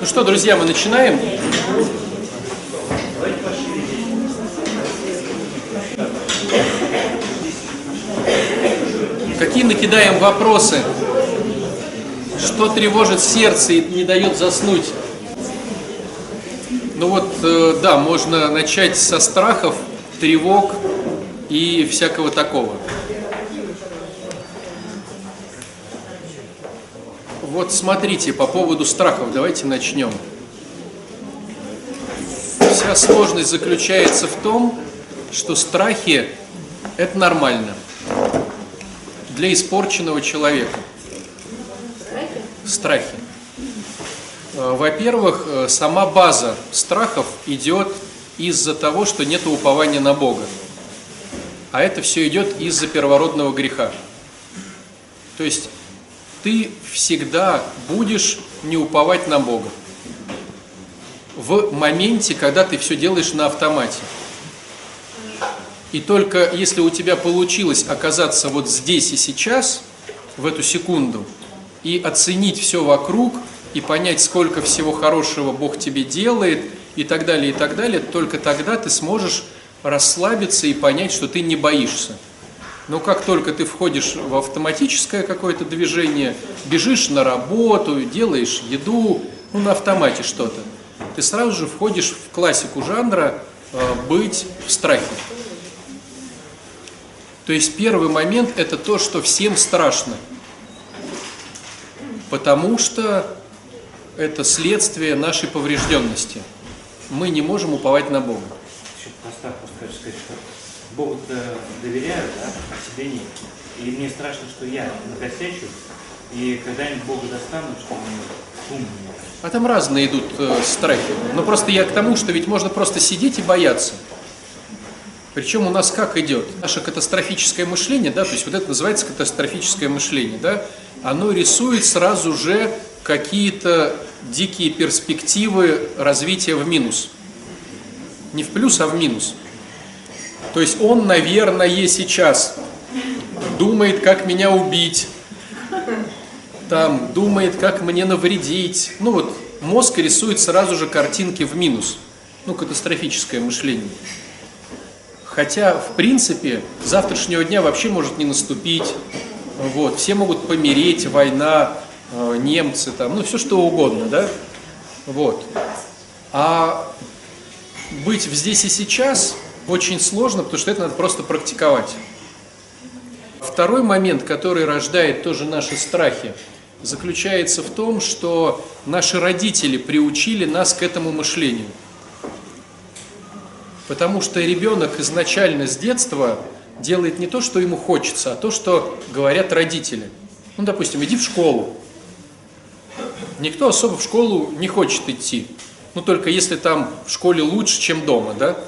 Ну что, друзья, мы начинаем. Какие накидаем вопросы? Что тревожит сердце и не дает заснуть? Ну вот, э, да, можно начать со страхов, тревог и всякого такого. Вот смотрите, по поводу страхов, давайте начнем. Вся сложность заключается в том, что страхи – это нормально для испорченного человека. Страхи. Э, во-первых, э, сама база страхов идет из-за того, что нет упования на Бога. А это все идет из-за первородного греха. То есть ты всегда будешь не уповать на Бога. В моменте, когда ты все делаешь на автомате. И только если у тебя получилось оказаться вот здесь и сейчас, в эту секунду, и оценить все вокруг, и понять, сколько всего хорошего Бог тебе делает, и так далее, и так далее, только тогда ты сможешь расслабиться и понять, что ты не боишься. Но как только ты входишь в автоматическое какое-то движение, бежишь на работу, делаешь еду, ну на автомате что-то, ты сразу же входишь в классику жанра э, быть в страхе. То есть первый момент это то, что всем страшно. Потому что это следствие нашей поврежденности. Мы не можем уповать на Бога. Поставку сказать, что Богу доверяю, да, а себе нет. И мне страшно, что я накосячу, и когда-нибудь Бога достану, что мне ум А там разные идут э, страхи. Но просто я к тому, что ведь можно просто сидеть и бояться. Причем у нас как идет? Наше катастрофическое мышление, да, то есть вот это называется катастрофическое мышление, да, оно рисует сразу же какие-то дикие перспективы развития в минус. Не в плюс, а в минус. То есть он, наверное, сейчас думает, как меня убить, там, думает, как мне навредить. Ну вот, мозг рисует сразу же картинки в минус. Ну, катастрофическое мышление. Хотя, в принципе, завтрашнего дня вообще может не наступить. Вот, все могут помереть, война, э, немцы, там, ну, все что угодно, да? Вот. А быть здесь и сейчас очень сложно, потому что это надо просто практиковать. Второй момент, который рождает тоже наши страхи, заключается в том, что наши родители приучили нас к этому мышлению. Потому что ребенок изначально с детства делает не то, что ему хочется, а то, что говорят родители. Ну, допустим, иди в школу. Никто особо в школу не хочет идти. Ну, только если там в школе лучше, чем дома, да?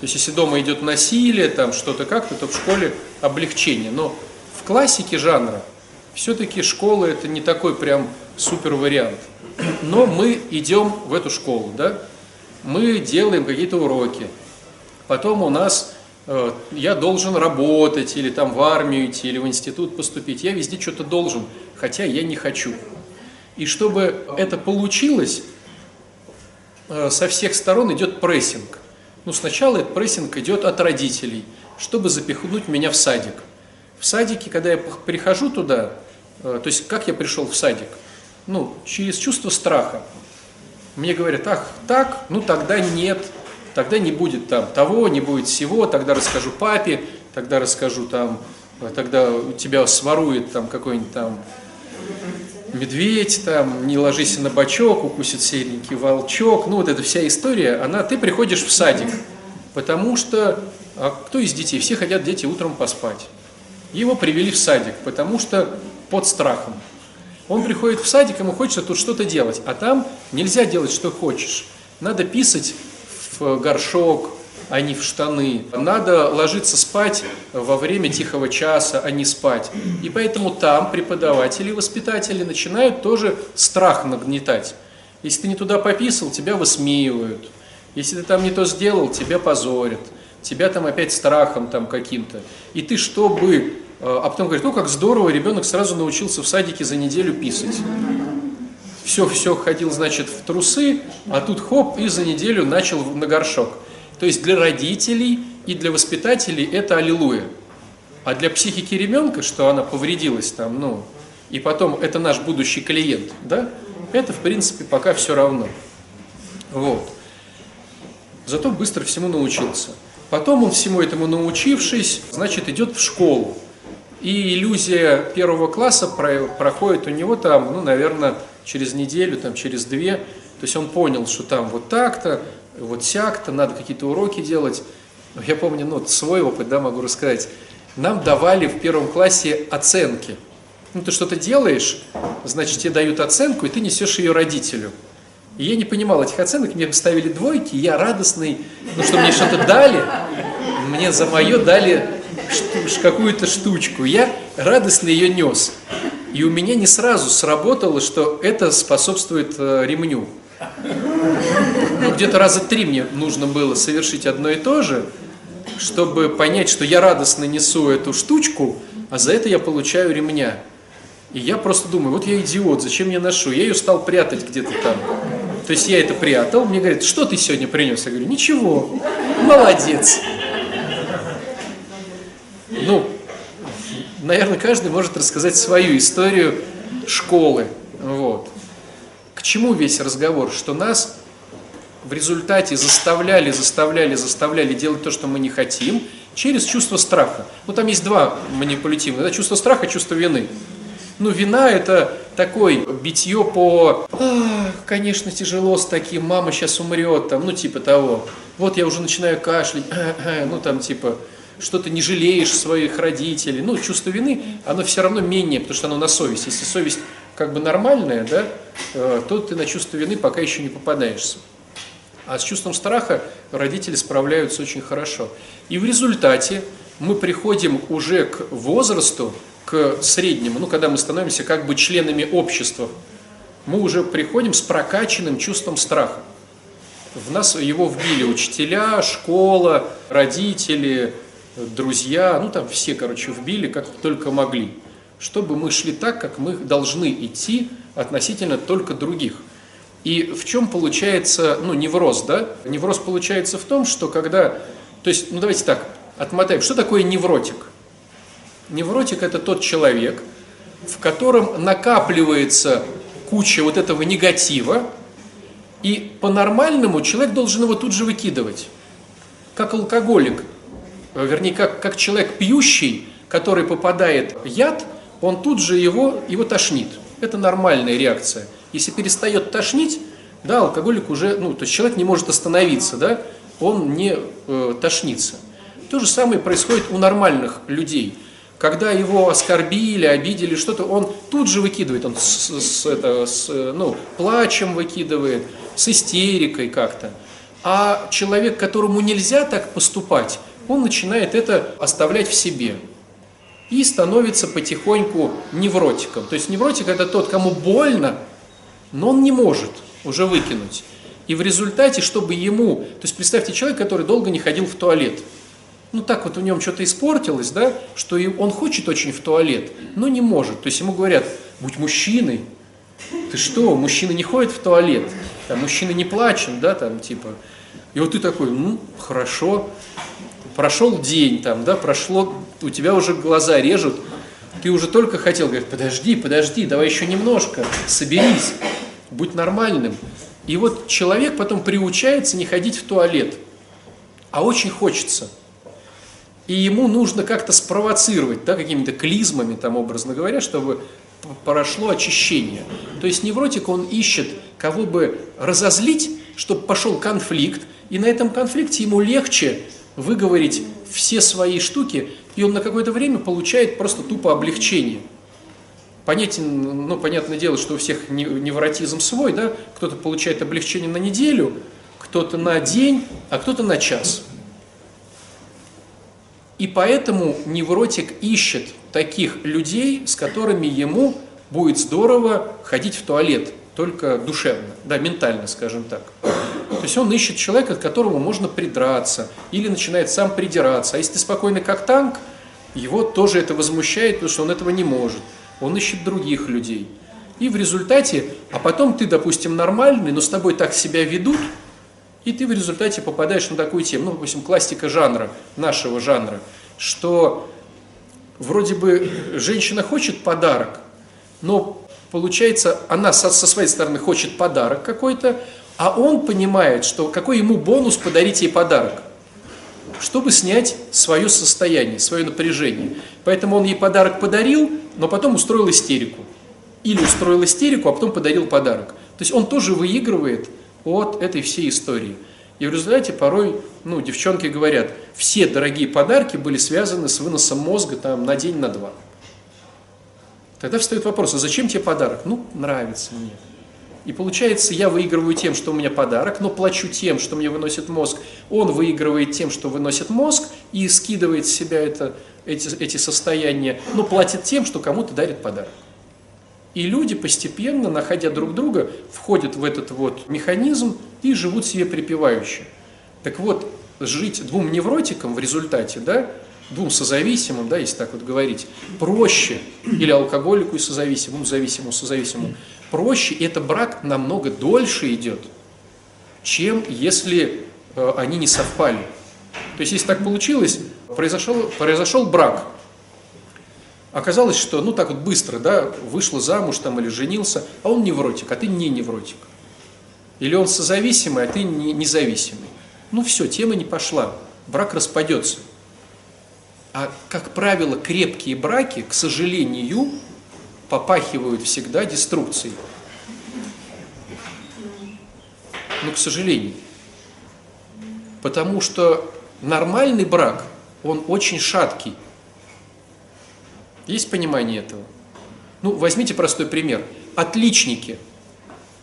То есть, если дома идет насилие, там что-то как-то, то в школе облегчение. Но в классике жанра все-таки школа это не такой прям супер вариант. Но мы идем в эту школу, да? Мы делаем какие-то уроки. Потом у нас э, я должен работать, или там в армию идти, или в институт поступить. Я везде что-то должен, хотя я не хочу. И чтобы это получилось, э, со всех сторон идет прессинг. Ну, сначала этот прессинг идет от родителей, чтобы запихнуть меня в садик. В садике, когда я прихожу туда, э, то есть как я пришел в садик? Ну, через чувство страха. Мне говорят, ах, так, ну тогда нет, тогда не будет там того, не будет всего, тогда расскажу папе, тогда расскажу там, э, тогда у тебя сворует там какой-нибудь там медведь, там, не ложись на бочок, укусит серенький волчок, ну вот эта вся история, она, ты приходишь в садик, потому что, а кто из детей? Все хотят дети утром поспать. Его привели в садик, потому что под страхом. Он приходит в садик, ему хочется тут что-то делать, а там нельзя делать, что хочешь. Надо писать в горшок, а не в штаны. Надо ложиться спать во время тихого часа, а не спать. И поэтому там преподаватели и воспитатели начинают тоже страх нагнетать. Если ты не туда пописал, тебя высмеивают. Если ты там не то сделал, тебя позорят. Тебя там опять страхом там каким-то. И ты чтобы... Э, а потом говоришь, ну как здорово, ребенок сразу научился в садике за неделю писать. все-все ходил, значит, в трусы, а тут хоп, и за неделю начал на горшок. То есть для родителей и для воспитателей это аллилуйя. А для психики ребенка, что она повредилась там, ну, и потом это наш будущий клиент, да, это, в принципе, пока все равно. Вот. Зато быстро всему научился. Потом он всему этому научившись, значит, идет в школу. И иллюзия первого класса проходит у него там, ну, наверное, через неделю, там, через две. То есть он понял, что там вот так-то, вот сяк-то, надо какие-то уроки делать. Я помню, ну, свой опыт, да, могу рассказать. Нам давали в первом классе оценки. Ну, ты что-то делаешь, значит, тебе дают оценку, и ты несешь ее родителю. И я не понимал этих оценок, мне ставили двойки, я радостный, ну, что мне что-то дали, мне за мое дали какую-то штучку. Я радостно ее нес. И у меня не сразу сработало, что это способствует э, ремню. Где-то раза три мне нужно было совершить одно и то же, чтобы понять, что я радостно несу эту штучку, а за это я получаю ремня. И я просто думаю, вот я идиот, зачем я ношу? Я ее стал прятать где-то там. То есть я это прятал, мне говорят, что ты сегодня принес? Я говорю, ничего, молодец. Ну, наверное, каждый может рассказать свою историю школы. Вот. К чему весь разговор? Что нас в результате заставляли, заставляли, заставляли делать то, что мы не хотим, через чувство страха. Ну, там есть два манипулятивных, да, чувство страха, чувство вины. Ну, вина – это такой битье по а, «конечно, тяжело с таким, мама сейчас умрет», там, ну, типа того. Вот я уже начинаю кашлять, ну, там, типа, что ты не жалеешь своих родителей. Ну, чувство вины, оно все равно менее, потому что оно на совесть. Если совесть как бы нормальная, да, э, то ты на чувство вины пока еще не попадаешься. А с чувством страха родители справляются очень хорошо. И в результате мы приходим уже к возрасту, к среднему, ну, когда мы становимся как бы членами общества, мы уже приходим с прокачанным чувством страха. В нас его вбили учителя, школа, родители, друзья, ну там все, короче, вбили, как только могли, чтобы мы шли так, как мы должны идти относительно только других. И в чем получается, ну, невроз, да? Невроз получается в том, что когда, то есть, ну, давайте так, отмотаем, что такое невротик? Невротик – это тот человек, в котором накапливается куча вот этого негатива, и по-нормальному человек должен его тут же выкидывать. Как алкоголик, вернее, как, как человек пьющий, который попадает в яд, он тут же его, его тошнит. Это нормальная реакция. Если перестает тошнить, да, алкоголик уже, ну, то есть человек не может остановиться, да, он не э, тошнится. То же самое происходит у нормальных людей – когда его оскорбили, обидели, что-то, он тут же выкидывает, он с, с, это, с ну, плачем выкидывает, с истерикой как-то. А человек, которому нельзя так поступать, он начинает это оставлять в себе и становится потихоньку невротиком. То есть невротик это тот, кому больно, но он не может уже выкинуть. И в результате, чтобы ему, то есть представьте человек, который долго не ходил в туалет, ну так вот в нем что-то испортилось, да, что он хочет очень в туалет, но не может. То есть ему говорят, будь мужчиной, ты что, мужчины не ходят в туалет, там, мужчины не плачут, да, там, типа. И вот ты такой, ну, хорошо, прошел день, там, да, прошло, у тебя уже глаза режут, ты уже только хотел, говорит, подожди, подожди, давай еще немножко, соберись, будь нормальным. И вот человек потом приучается не ходить в туалет, а очень хочется – и ему нужно как-то спровоцировать, да, какими-то клизмами, там, образно говоря, чтобы прошло очищение. То есть невротик, он ищет, кого бы разозлить, чтобы пошел конфликт, и на этом конфликте ему легче выговорить все свои штуки, и он на какое-то время получает просто тупо облегчение. Понятен, ну, понятное дело, что у всех невротизм свой, да, кто-то получает облегчение на неделю, кто-то на день, а кто-то на час. И поэтому невротик ищет таких людей, с которыми ему будет здорово ходить в туалет, только душевно, да, ментально, скажем так. То есть он ищет человека, к которому можно придраться, или начинает сам придираться. А если ты спокойный как танк, его тоже это возмущает, потому что он этого не может. Он ищет других людей. И в результате, а потом ты, допустим, нормальный, но с тобой так себя ведут, и ты в результате попадаешь на такую тему, ну, допустим, классика жанра, нашего жанра, что вроде бы женщина хочет подарок, но получается, она со, со своей стороны хочет подарок какой-то, а он понимает, что какой ему бонус подарить ей подарок, чтобы снять свое состояние, свое напряжение. Поэтому он ей подарок подарил, но потом устроил истерику. Или устроил истерику, а потом подарил подарок. То есть он тоже выигрывает от этой всей истории. И в результате порой, ну, девчонки говорят, все дорогие подарки были связаны с выносом мозга там на день, на два. Тогда встает вопрос, а зачем тебе подарок? Ну, нравится мне. И получается, я выигрываю тем, что у меня подарок, но плачу тем, что мне выносит мозг. Он выигрывает тем, что выносит мозг и скидывает с себя это, эти, эти состояния, но платит тем, что кому-то дарит подарок. И люди постепенно, находя друг друга, входят в этот вот механизм и живут себе припевающе. Так вот, жить двум невротикам в результате, да, двум созависимым, да, если так вот говорить, проще, или алкоголику и созависимому, зависимому, созависимому, проще, и это брак намного дольше идет, чем если э, они не совпали. То есть, если так получилось, произошел, произошел брак, оказалось, что, ну, так вот быстро, да, вышла замуж там или женился, а он невротик, а ты не невротик. Или он созависимый, а ты не независимый. Ну все, тема не пошла, брак распадется. А, как правило, крепкие браки, к сожалению, попахивают всегда деструкцией. Ну, к сожалению. Потому что нормальный брак, он очень шаткий. Есть понимание этого? Ну, возьмите простой пример. Отличники,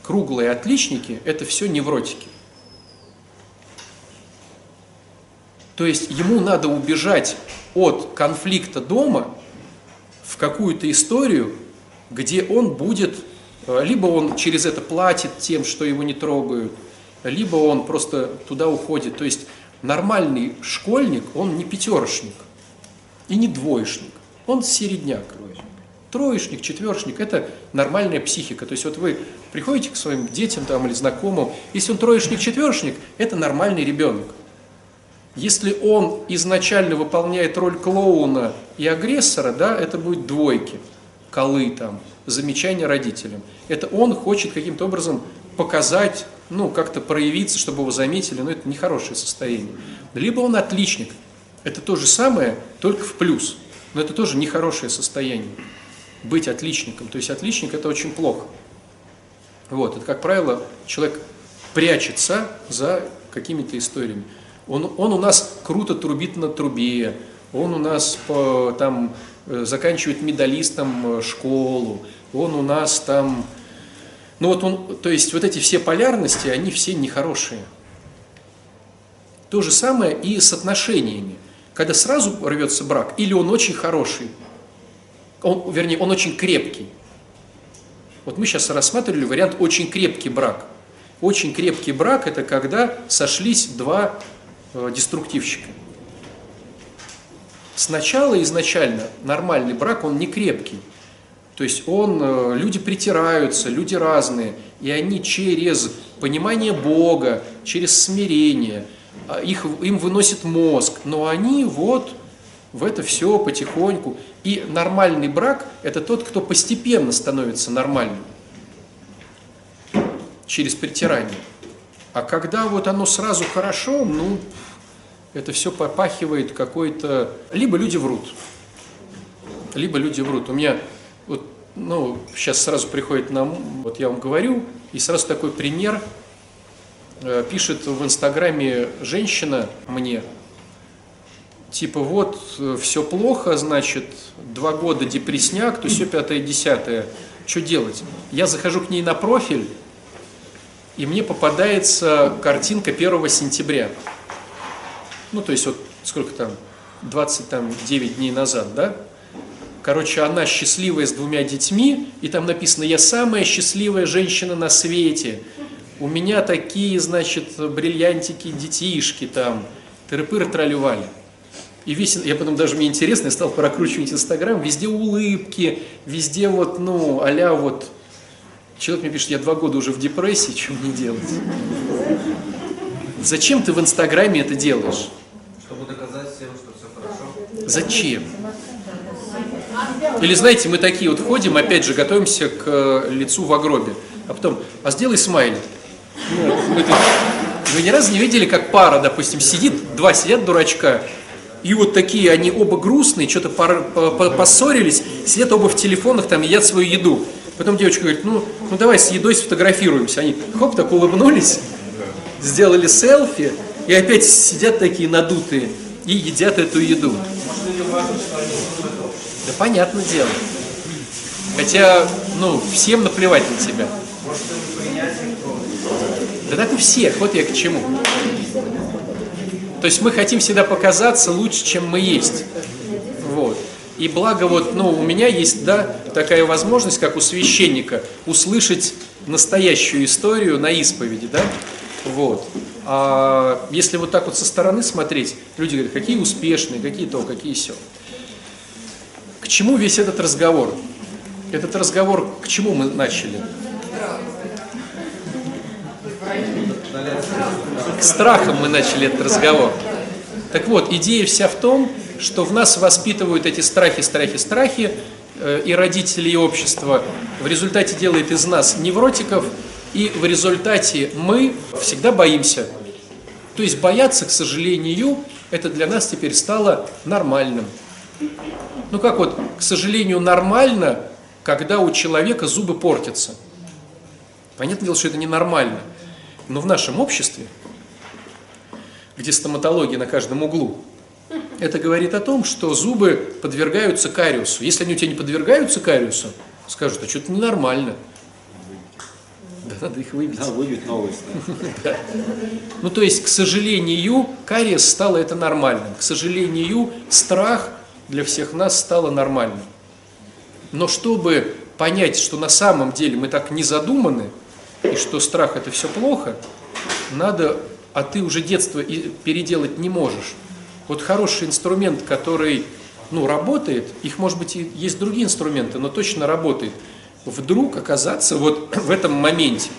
круглые отличники, это все невротики. То есть ему надо убежать от конфликта дома в какую-то историю, где он будет, э, либо он через это платит тем, что его не трогают, либо он просто туда уходит. То есть нормальный школьник, он не пятерошник и не двоечник, он середняк. Троечник, четверочник – это нормальная психика. То есть вот вы приходите к своим детям там, или знакомым, если он троечник, четверочник, это нормальный ребенок. Если он изначально выполняет роль клоуна и агрессора, да, это будет двойки, колы там, замечания родителям. Это он хочет каким-то образом показать, ну, как-то проявиться, чтобы его заметили, но это нехорошее состояние. Либо он отличник. Это то же самое, только в плюс. Но это тоже нехорошее состояние. Быть отличником. То есть отличник это очень плохо. Вот, это, как правило, человек прячется за какими-то историями. Он, он у нас круто трубит на трубе, он у нас по, там э, заканчивает медалистом э, школу, он у нас там... Ну вот он, то есть вот эти все полярности, они все нехорошие. То же самое и с отношениями. Когда сразу рвется брак, или он очень хороший, он, вернее, он очень крепкий. Вот мы сейчас рассматривали вариант очень крепкий брак. Очень крепкий брак – это когда сошлись два деструктивщика. Сначала изначально нормальный брак, он не крепкий. То есть он, э, люди притираются, люди разные, и они через понимание Бога, через смирение, а, их, им выносит мозг, но они вот в это все потихоньку. И нормальный брак – это тот, кто постепенно становится нормальным через притирание. А когда вот оно сразу хорошо, ну, это все попахивает какой-то... Либо люди врут, либо люди врут. У меня вот, ну, сейчас сразу приходит на... Вот я вам говорю, и сразу такой пример. Э, пишет в Инстаграме женщина мне, типа вот э, все плохо, значит, два года депресняк, то все пятое, десятое. Что делать? Я захожу к ней на профиль, и мне попадается картинка 1 сентября. Ну, то есть вот сколько там, 29 дней назад, да? Короче, она счастливая с двумя детьми, и там написано, я самая счастливая женщина на свете. У меня такие, значит, бриллиантики, детишки там, тыры-пыры тролливали. И весь, я потом даже мне интересно, я стал прокручивать Инстаграм, везде улыбки, везде вот, ну, а вот Человек мне пишет, я два года уже в депрессии, что мне делать? Зачем ты в Инстаграме это делаешь? Чтобы доказать всем, что все хорошо. Зачем? Или знаете, мы такие вот ходим, опять же, готовимся к э, лицу в гробе, а потом, а сделай смайлик. Ну, мы тут- Вы ни разу не видели, как пара, допустим, сидит, два сидят дурачка, и вот такие, они оба грустные, что-то пор- поссорились, сидят оба в телефонах, там едят свою еду. Потом девочка говорит, ну, ну давай с едой сфотографируемся. Они хоп, так улыбнулись, сделали селфи, и опять сидят такие надутые и едят эту еду. Да понятное дело. Хотя, ну, всем наплевать на тебя. Да так у всех, вот я к чему. То есть мы хотим всегда показаться лучше, чем мы есть. Вот. И благо вот, ну, у меня есть, да, такая возможность, как у священника, услышать настоящую историю на исповеди, да, вот. А если вот так вот со стороны смотреть, люди говорят, какие успешные, какие то, какие все. К чему весь этот разговор? Этот разговор, к чему мы начали? К страхам мы начали этот разговор. Так вот, идея вся в том, что в нас воспитывают эти страхи, страхи, страхи, э, и родители, и общество в результате делает из нас невротиков, и в результате мы всегда боимся. То есть бояться, к сожалению, это для нас теперь стало нормальным. Ну как вот, к сожалению, нормально, когда у человека зубы портятся. Понятное дело, что это ненормально. Но в нашем обществе, где стоматология на каждом углу, это говорит о том, что зубы подвергаются кариусу. Если они у тебя не подвергаются кариусу, скажут, а что-то ненормально. Да надо их выбить. Да, выбить новость. да. Ну, то есть, к сожалению, кариес стало это нормальным. К сожалению, страх для всех нас стало нормальным. Но чтобы понять, что на самом деле мы так не задуманы, и что страх это все плохо, надо, а ты уже детство переделать не можешь. Вот хороший инструмент, который ну, работает, их может быть и есть другие инструменты, но точно работает, вдруг оказаться вот в этом моменте.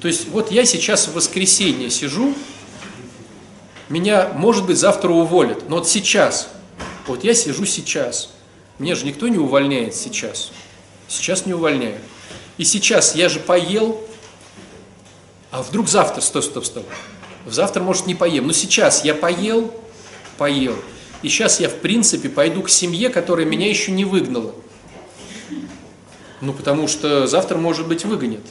То есть вот я сейчас в воскресенье сижу, меня, может быть, завтра уволят, но вот сейчас, вот я сижу сейчас, меня же никто не увольняет сейчас, сейчас не увольняют. И сейчас я же поел, а вдруг завтра, стоп, стоп, стоп, завтра, может, не поем, но сейчас я поел, поел, и сейчас я, в принципе, пойду к семье, которая меня еще не выгнала. Ну, потому что завтра, может быть, выгонят.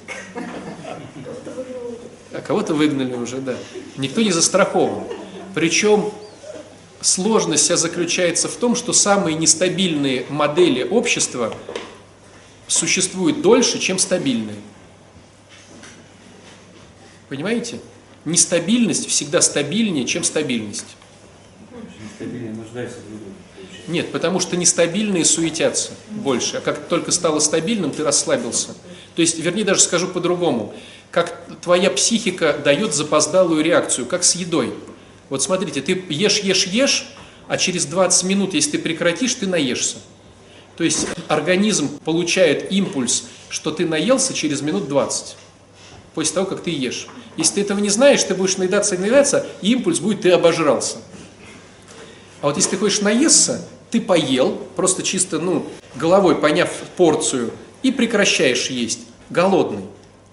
А кого-то выгнали уже, да. Никто не застрахован. Причем сложность вся заключается в том, что самые нестабильные модели общества существуют дольше, чем стабильные. Понимаете? Нестабильность всегда стабильнее, чем стабильность. Нестабильно нуждается в людях. Нет, потому что нестабильные суетятся больше. А как только стало стабильным, ты расслабился. То есть, вернее, даже скажу по-другому. Как твоя психика дает запоздалую реакцию, как с едой. Вот смотрите, ты ешь, ешь, ешь, а через 20 минут, если ты прекратишь, ты наешься. То есть организм получает импульс, что ты наелся через минут 20 после того, как ты ешь. Если ты этого не знаешь, ты будешь наедаться и наедаться, и импульс будет, ты обожрался. А вот если ты хочешь наесться, ты поел, просто чисто, ну, головой поняв порцию, и прекращаешь есть, голодный.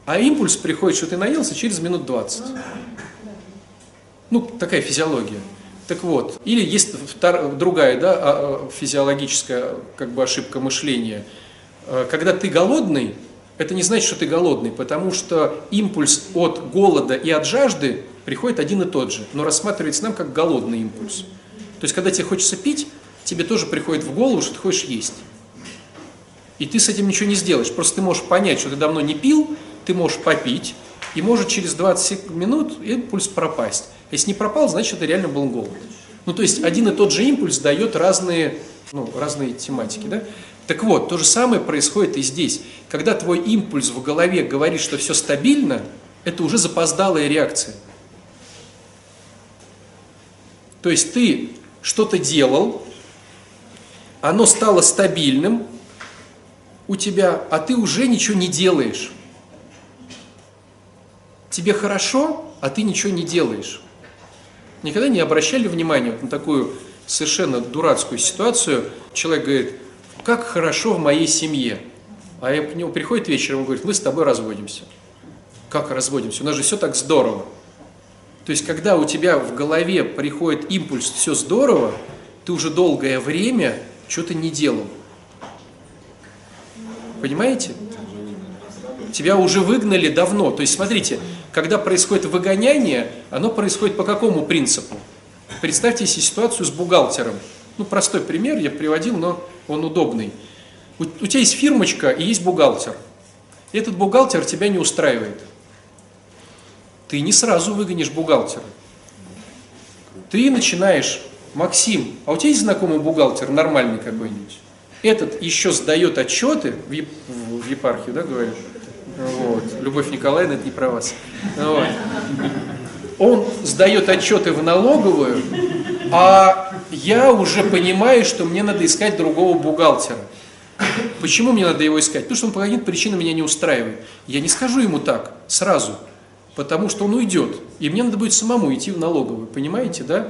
А импульс приходит, что ты наелся через минут 20. Ну, такая физиология. Так вот, или есть втор- другая, да, а- а, физиологическая как бы ошибка мышления. Э, Когда ты голодный, это не значит, что ты голодный, потому что импульс от голода и от жажды приходит один и тот же, но рассматривается нам как голодный импульс. То есть, когда тебе хочется пить, тебе тоже приходит в голову, что ты хочешь есть. И ты с этим ничего не сделаешь. Просто ты можешь понять, что ты давно не пил, ты можешь попить, и может через 20 минут импульс пропасть. Если не пропал, значит это реально был голод. Ну, то есть один и тот же импульс дает разные, ну, разные тематики, да? Так вот, то же самое происходит и здесь. Когда твой импульс в голове говорит, что все стабильно, это уже запоздалая реакция. То есть ты что-то делал, оно стало стабильным, у тебя, а ты уже ничего не делаешь. Тебе хорошо, а ты ничего не делаешь. Никогда не обращали внимания на такую совершенно дурацкую ситуацию. Человек говорит, как хорошо в моей семье. А я к нему приходит вечером и говорит, мы с тобой разводимся. Как разводимся? У нас же все так здорово. То есть, когда у тебя в голове приходит импульс «все здорово», ты уже долгое время что-то не делал. Понимаете? Тебя уже выгнали давно. То есть, смотрите, когда происходит выгоняние, оно происходит по какому принципу? Представьте себе ситуацию с бухгалтером. Ну, простой пример я приводил, но он удобный. У, у тебя есть фирмочка и есть бухгалтер. Этот бухгалтер тебя не устраивает. Ты не сразу выгонишь бухгалтера. Ты начинаешь, Максим, а у тебя есть знакомый бухгалтер, нормальный какой-нибудь? Этот еще сдает отчеты в, еп, в епархию, да, говорю? Вот. Любовь Николаевна, это не про вас. Вот. Он сдает отчеты в налоговую, а я уже понимаю, что мне надо искать другого бухгалтера. Почему мне надо его искать? Потому что он по каким-то причинам меня не устраивает. Я не скажу ему так сразу, потому что он уйдет. И мне надо будет самому идти в налоговую, понимаете, да?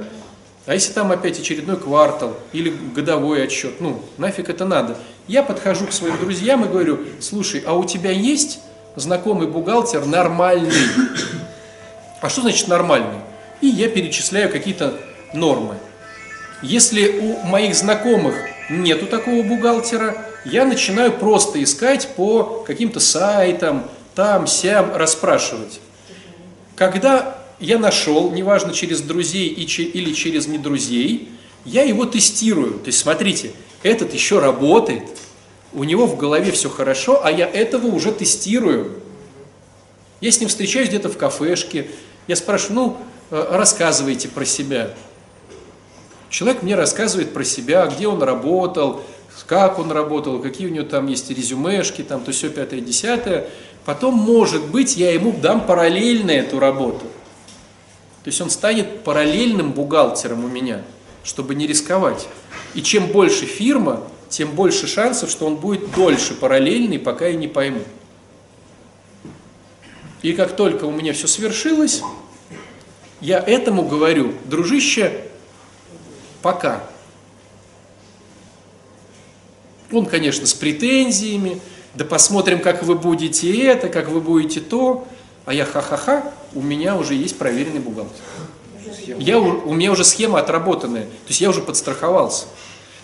А если там опять очередной квартал или годовой отчет, ну, нафиг это надо. Я подхожу к своим друзьям и говорю, слушай, а у тебя есть знакомый бухгалтер нормальный? А что значит нормальный? И я перечисляю какие-то нормы. Если у моих знакомых нету такого бухгалтера, я начинаю просто искать по каким-то сайтам, там, сям, расспрашивать. Когда я нашел, неважно через друзей или через недрузей, я его тестирую. То есть смотрите, этот еще работает, у него в голове все хорошо, а я этого уже тестирую. Я с ним встречаюсь где-то в кафешке, я спрашиваю, ну, э, рассказывайте про себя. Человек мне рассказывает про себя, где он работал, как он работал, какие у него там есть резюмешки, там то все пятое, десятое. Потом, может быть, я ему дам параллельно эту работу. То есть он станет параллельным бухгалтером у меня, чтобы не рисковать. И чем больше фирма, тем больше шансов, что он будет дольше параллельный, пока я не пойму. И как только у меня все свершилось, я этому говорю, дружище, пока. Он, конечно, с претензиями, да посмотрим, как вы будете это, как вы будете то, а я ха-ха-ха, у меня уже есть проверенный бухгалтер. Я, у меня уже схема отработанная, то есть я уже подстраховался.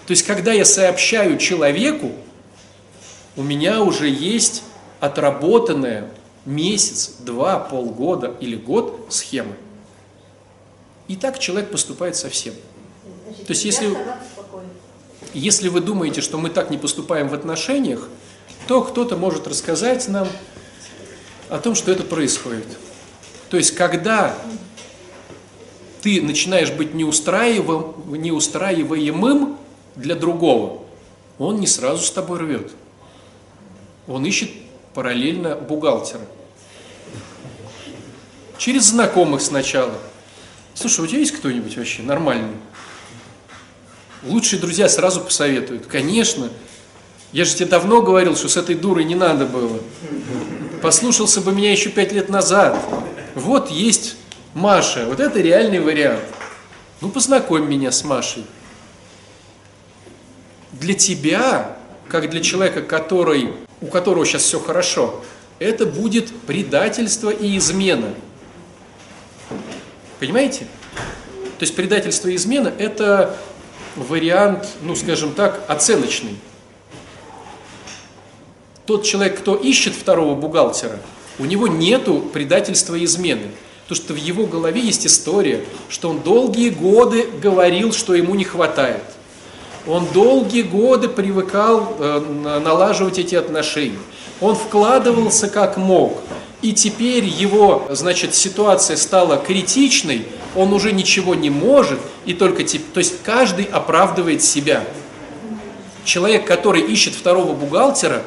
То есть, когда я сообщаю человеку, у меня уже есть отработанная месяц, два, полгода или год схема. И так человек поступает со всем. То есть, если, если вы думаете, что мы так не поступаем в отношениях, то кто-то может рассказать нам о том, что это происходит. То есть, когда ты начинаешь быть неустраиваем, неустраиваемым для другого, он не сразу с тобой рвет. Он ищет параллельно бухгалтера. Через знакомых сначала. Слушай, у тебя есть кто-нибудь вообще нормальный? Лучшие друзья сразу посоветуют. Конечно. Я же тебе давно говорил, что с этой дурой не надо было. Послушался бы меня еще пять лет назад. Вот есть Маша. Вот это реальный вариант. Ну, познакомь меня с Машей. Для тебя, как для человека, который, у которого сейчас все хорошо, это будет предательство и измена. Понимаете? То есть предательство и измена – это вариант, ну, скажем так, оценочный. Тот человек, кто ищет второго бухгалтера, у него нету предательства и измены. Потому что в его голове есть история, что он долгие годы говорил, что ему не хватает. Он долгие годы привыкал э, налаживать эти отношения. Он вкладывался как мог. И теперь его, значит, ситуация стала критичной, он уже ничего не может, и только, то есть каждый оправдывает себя. Человек, который ищет второго бухгалтера,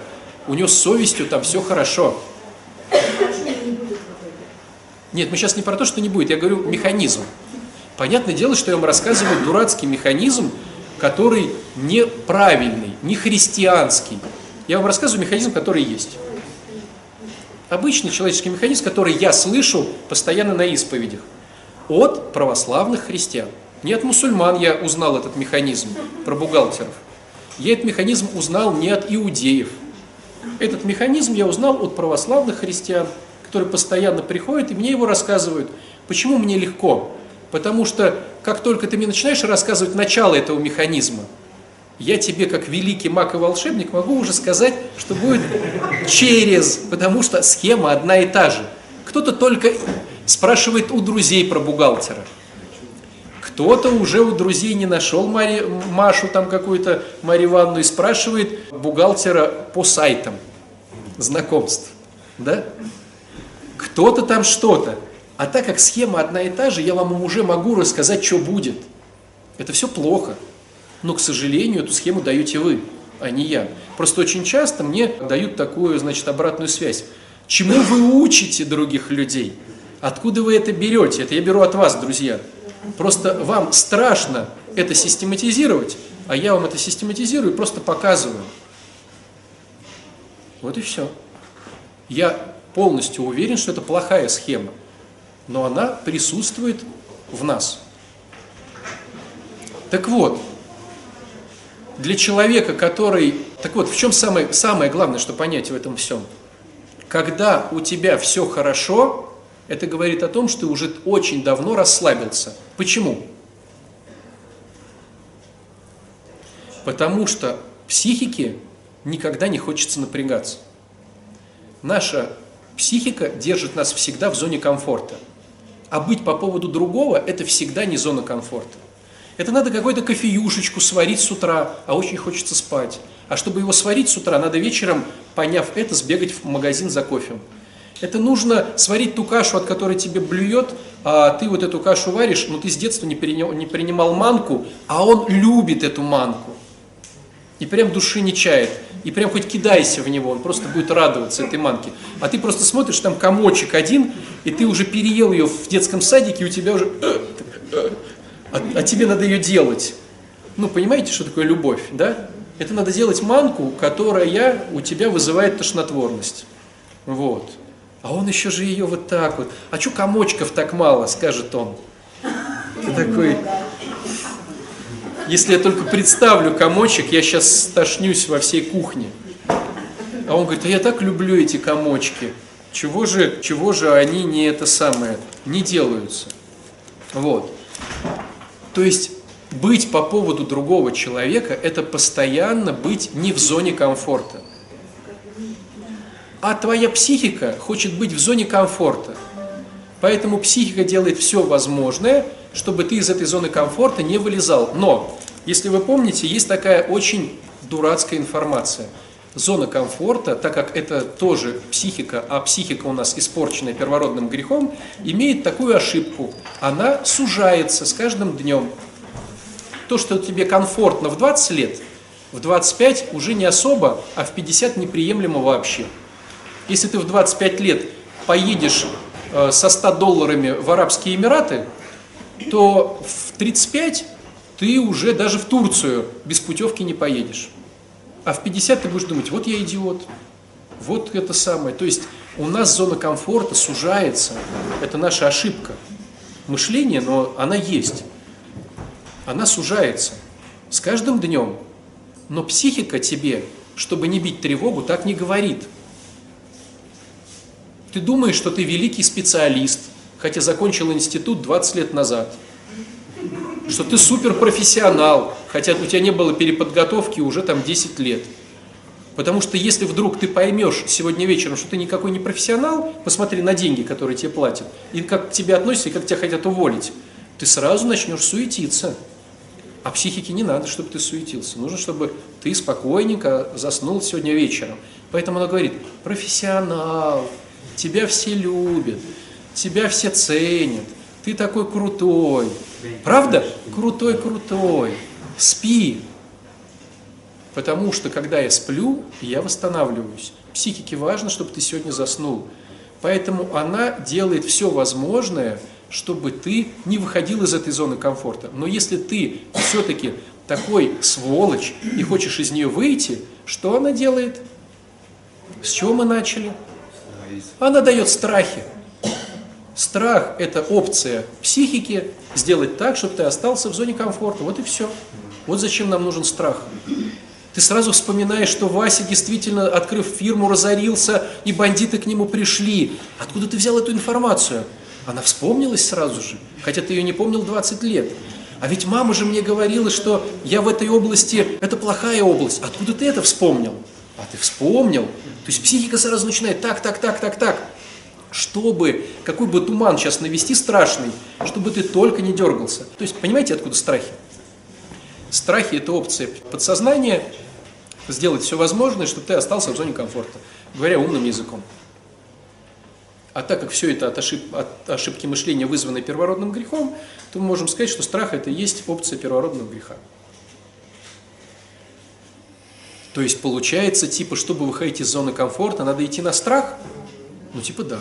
у него с совестью там все хорошо. Нет, мы сейчас не про то, что не будет, я говорю механизм. Понятное дело, что я вам рассказываю дурацкий механизм, который неправильный, не христианский. Я вам рассказываю механизм, который есть. Обычный человеческий механизм, который я слышу постоянно на исповедях от православных христиан. Не от мусульман я узнал этот механизм про бухгалтеров. Я этот механизм узнал не от иудеев. Этот механизм я узнал от православных христиан, которые постоянно приходят и мне его рассказывают. Почему мне легко? Потому что как только ты мне начинаешь рассказывать начало этого механизма, я тебе, как великий маг и волшебник, могу уже сказать, что будет через, потому что схема одна и та же. Кто-то только спрашивает у друзей про бухгалтера. Кто-то уже у друзей не нашел Мари, Машу там какую-то, Марию Ивановну, и спрашивает бухгалтера по сайтам знакомств. Да? Кто-то там что-то. А так как схема одна и та же, я вам уже могу рассказать, что будет. Это все плохо. Но, к сожалению, эту схему даете вы, а не я. Просто очень часто мне дают такую, значит, обратную связь. Чему вы учите других людей? Откуда вы это берете? Это я беру от вас, друзья. Просто вам страшно это систематизировать, а я вам это систематизирую и просто показываю. Вот и все. Я полностью уверен, что это плохая схема, но она присутствует в нас. Так вот, для человека, который... Так вот, в чем самое, самое главное, что понять в этом всем? Когда у тебя все хорошо, это говорит о том, что ты уже очень давно расслабился. Почему? Потому что психике никогда не хочется напрягаться. Наша психика держит нас всегда в зоне комфорта. А быть по поводу другого – это всегда не зона комфорта. Это надо какую-то кофеюшечку сварить с утра, а очень хочется спать. А чтобы его сварить с утра, надо вечером, поняв это, сбегать в магазин за кофе. Это нужно сварить ту кашу, от которой тебе блюет, а ты вот эту кашу варишь, но ты с детства не принимал, не принимал манку, а он любит эту манку. И прям души не чает. И прям хоть кидайся в него, он просто будет радоваться этой манке. А ты просто смотришь, там комочек один, и ты уже переел ее в детском садике, и у тебя уже... А, а тебе надо ее делать. Ну, понимаете, что такое любовь, да? Это надо делать манку, которая у тебя вызывает тошнотворность. Вот. А он еще же ее вот так вот. А что комочков так мало, скажет он. Ты такой, если я только представлю комочек, я сейчас стошнюсь во всей кухне. А он говорит, а я так люблю эти комочки. Чего же, чего же они не это самое, не делаются? Вот. То есть быть по поводу другого человека – это постоянно быть не в зоне комфорта. А твоя психика хочет быть в зоне комфорта. Поэтому психика делает все возможное, чтобы ты из этой зоны комфорта не вылезал. Но, если вы помните, есть такая очень дурацкая информация. Зона комфорта, так как это тоже психика, а психика у нас испорченная первородным грехом, имеет такую ошибку. Она сужается с каждым днем. То, что тебе комфортно в 20 лет, в 25 уже не особо, а в 50 неприемлемо вообще. Если ты в 25 лет поедешь э, со 100 долларами в Арабские Эмираты, то в 35 ты уже даже в Турцию без путевки не поедешь. А в 50 ты будешь думать, вот я идиот, вот это самое. То есть у нас зона комфорта сужается, это наша ошибка. Мышление, но она есть. Она сужается с каждым днем. Но психика тебе, чтобы не бить тревогу, так не говорит – ты думаешь, что ты великий специалист, хотя закончил институт 20 лет назад. Что ты суперпрофессионал, хотя у тебя не было переподготовки уже там 10 лет. Потому что если вдруг ты поймешь сегодня вечером, что ты никакой не профессионал, посмотри на деньги, которые тебе платят, и как к тебе относятся, и как тебя хотят уволить, ты сразу начнешь суетиться. А психике не надо, чтобы ты суетился. Нужно, чтобы ты спокойненько заснул сегодня вечером. Поэтому она говорит, профессионал, тебя все любят, тебя все ценят, ты такой крутой. Правда? Крутой-крутой. Спи. Потому что, когда я сплю, я восстанавливаюсь. Психике важно, чтобы ты сегодня заснул. Поэтому она делает все возможное, чтобы ты не выходил из этой зоны комфорта. Но если ты все-таки такой сволочь и хочешь из нее выйти, что она делает? С чего мы начали? Она дает страхи. Страх – это опция психики сделать так, чтобы ты остался в зоне комфорта. Вот и все. Вот зачем нам нужен страх. Ты сразу вспоминаешь, что Вася действительно, открыв фирму, разорился, и бандиты к нему пришли. Откуда ты взял эту информацию? Она вспомнилась сразу же, хотя ты ее не помнил 20 лет. А ведь мама же мне говорила, что я в этой области, это плохая область. Откуда ты это вспомнил? А ты вспомнил. То есть психика сразу начинает так, так, так, так, так. Чтобы, какой бы туман сейчас навести страшный, чтобы ты только не дергался. То есть, понимаете, откуда страхи? Страхи – это опция подсознания сделать все возможное, чтобы ты остался в зоне комфорта, говоря умным языком. А так как все это от, ошиб, от ошибки мышления вызвано первородным грехом, то мы можем сказать, что страх это и есть опция первородного греха. То есть получается, типа, чтобы выходить из зоны комфорта, надо идти на страх? Ну, типа, да.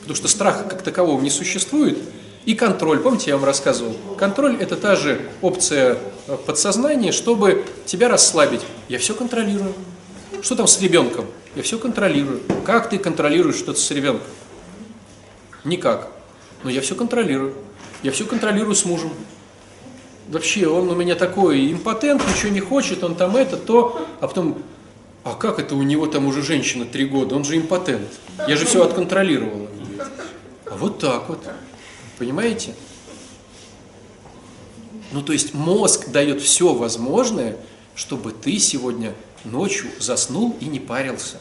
Потому что страха как такового не существует. И контроль, помните, я вам рассказывал? Контроль – это та же опция э, подсознания, чтобы тебя расслабить. Я все контролирую. Что там с ребенком? Я все контролирую. Как ты контролируешь что-то с ребенком? Никак. Но я все контролирую. Я все контролирую с мужем. Вообще, он у меня такой импотент, ничего не хочет, он там это, то, а потом, а как это у него там уже женщина три года, он же импотент. Я же все отконтролировала. А вот так вот. Понимаете? Ну, то есть мозг дает все возможное, чтобы ты сегодня ночью заснул и не парился.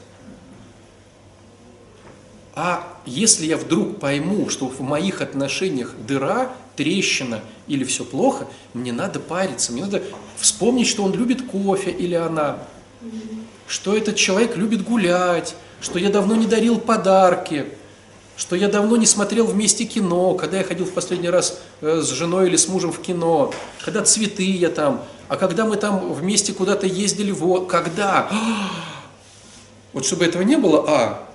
А если я вдруг пойму, что в моих отношениях дыра, трещина или все плохо, мне надо париться, мне надо вспомнить, что он любит кофе или она, что этот человек любит гулять, что я давно не дарил подарки, что я давно не смотрел вместе кино, когда я ходил в последний раз э, с женой или с мужем в кино, когда цветы я там, а когда мы там вместе куда-то ездили, вот, когда? Вот чтобы этого не было, а,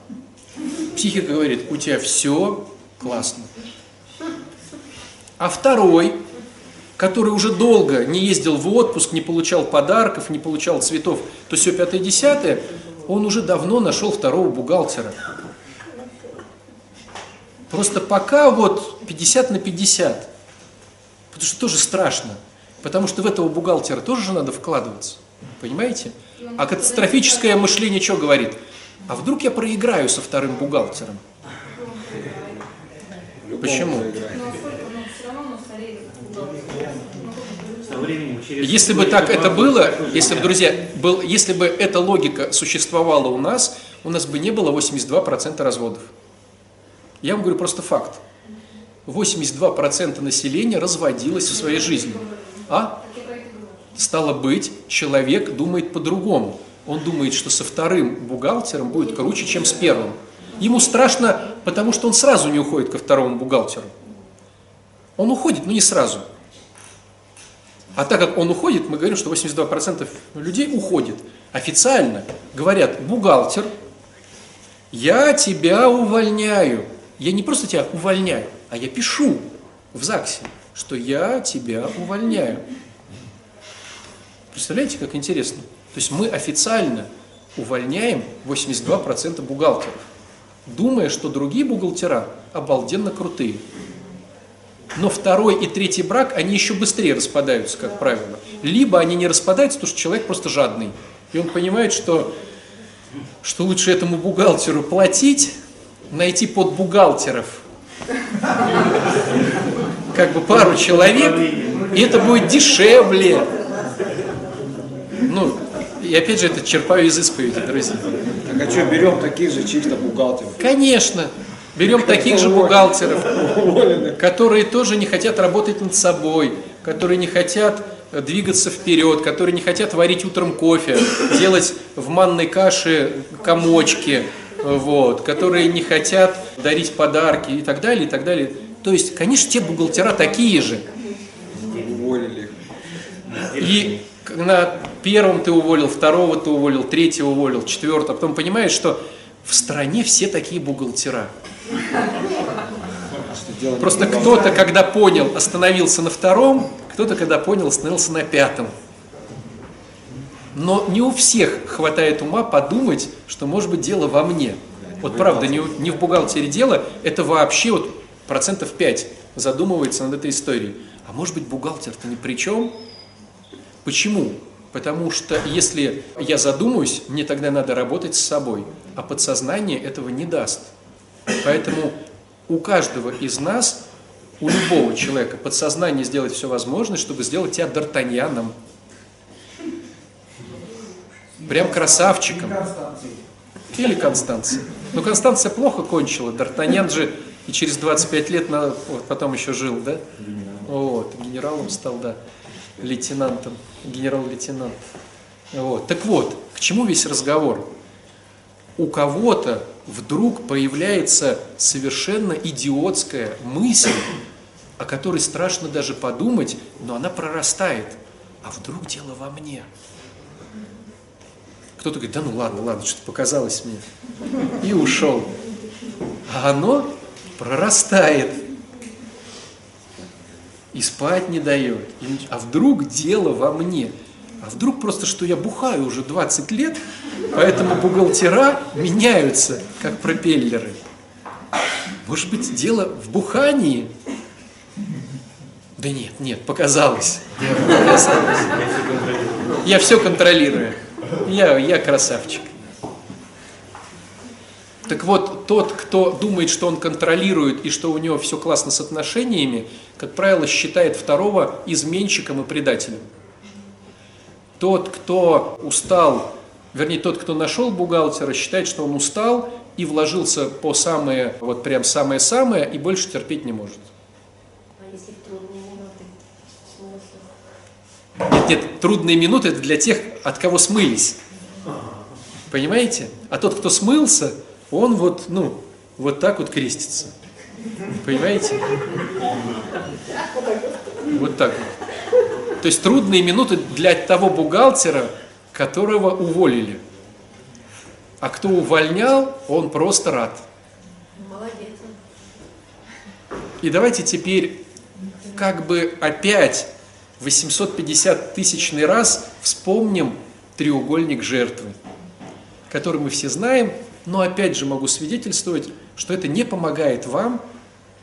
психика говорит, у тебя все классно. А второй, который уже долго не ездил в отпуск, не получал подарков, не получал цветов, то все пятое-десятое, он уже давно нашел второго бухгалтера. Просто пока вот 50 на 50, потому что тоже страшно, потому что в этого бухгалтера тоже же надо вкладываться, понимаете? А катастрофическое мышление что говорит? А вдруг я проиграю со вторым бухгалтером? Почему? Если бы так это было, если бы, друзья, был, если бы эта логика существовала у нас, у нас бы не было 82% разводов. Я вам говорю просто факт. 82% населения разводилось в своей жизни. А? Стало быть, человек думает по-другому. Он думает, что со вторым бухгалтером будет круче, чем с первым. Ему страшно, потому что он сразу не уходит ко второму бухгалтеру. Он уходит, но не сразу. А так как он уходит, мы говорим, что 82% людей уходит. Официально говорят, бухгалтер, я тебя увольняю. Я не просто тебя увольняю, а я пишу в ЗАГСе, что я тебя увольняю. Представляете, как интересно? То есть мы официально увольняем 82% бухгалтеров, думая, что другие бухгалтера обалденно крутые. Но второй и третий брак, они еще быстрее распадаются, как правило. Либо они не распадаются, потому что человек просто жадный. И он понимает, что, что лучше этому бухгалтеру платить, найти под бухгалтеров как бы пару человек, и это будет дешевле. Ну, и опять же, это черпаю из исповеди, друзья. Так а что, берем таких же чисто бухгалтеров? Конечно, берем таких же бухгалтеров, которые тоже не хотят работать над собой, которые не хотят двигаться вперед, которые не хотят варить утром кофе, делать в манной каше комочки, вот, которые не хотят дарить подарки и так далее, и так далее. То есть, конечно, те бухгалтера такие же. Уволили. И на первом ты уволил, второго ты уволил, третьего уволил, четвертого, потом понимаешь, что в стране все такие бухгалтера. Просто кто-то, когда понял, остановился на втором, кто-то, когда понял, остановился на пятом. Но не у всех хватает ума подумать, что может быть дело во мне. Вот правда, не, не в бухгалтере дело, это вообще вот процентов 5 задумывается над этой историей. А может быть бухгалтер-то ни при чем? Почему? Потому что если я задумаюсь, мне тогда надо работать с собой, а подсознание этого не даст. Поэтому у каждого из нас, у любого человека, подсознание сделать все возможное, чтобы сделать тебя Д'Артаньяном. Прям красавчиком. Или Констанция. Но Констанция плохо кончила. Д'Артаньян же и через 25 лет на- вот потом еще жил, да? Вот, генералом стал, да, лейтенантом, генерал-лейтенант. Вот. Так вот, к чему весь разговор? У кого-то вдруг появляется совершенно идиотская мысль, о которой страшно даже подумать, но она прорастает. А вдруг дело во мне? Кто-то говорит, да ну ладно, ладно, что-то показалось мне. И ушел. А оно прорастает. И спать не дает. А вдруг дело во мне? А вдруг просто, что я бухаю уже 20 лет, поэтому бухгалтера меняются, как пропеллеры. Может быть, дело в бухании? Да нет, нет, показалось. Показалось. Я все контролирую. Я, я красавчик. Так вот, тот, кто думает, что он контролирует и что у него все классно с отношениями, как правило, считает второго изменщиком и предателем. Тот, кто устал, вернее, тот, кто нашел бухгалтера, считает, что он устал и вложился по самое, вот прям самое-самое, и больше терпеть не может. А если в трудные минуты смысл? Нет, нет, трудные минуты это для тех, от кого смылись. Понимаете? А тот, кто смылся, он вот, ну, вот так вот крестится. Понимаете? Вот так вот. То есть трудные минуты для того бухгалтера, которого уволили. А кто увольнял, он просто рад. Молодец. И давайте теперь как бы опять 850 тысячный раз вспомним треугольник жертвы, который мы все знаем, но опять же могу свидетельствовать, что это не помогает вам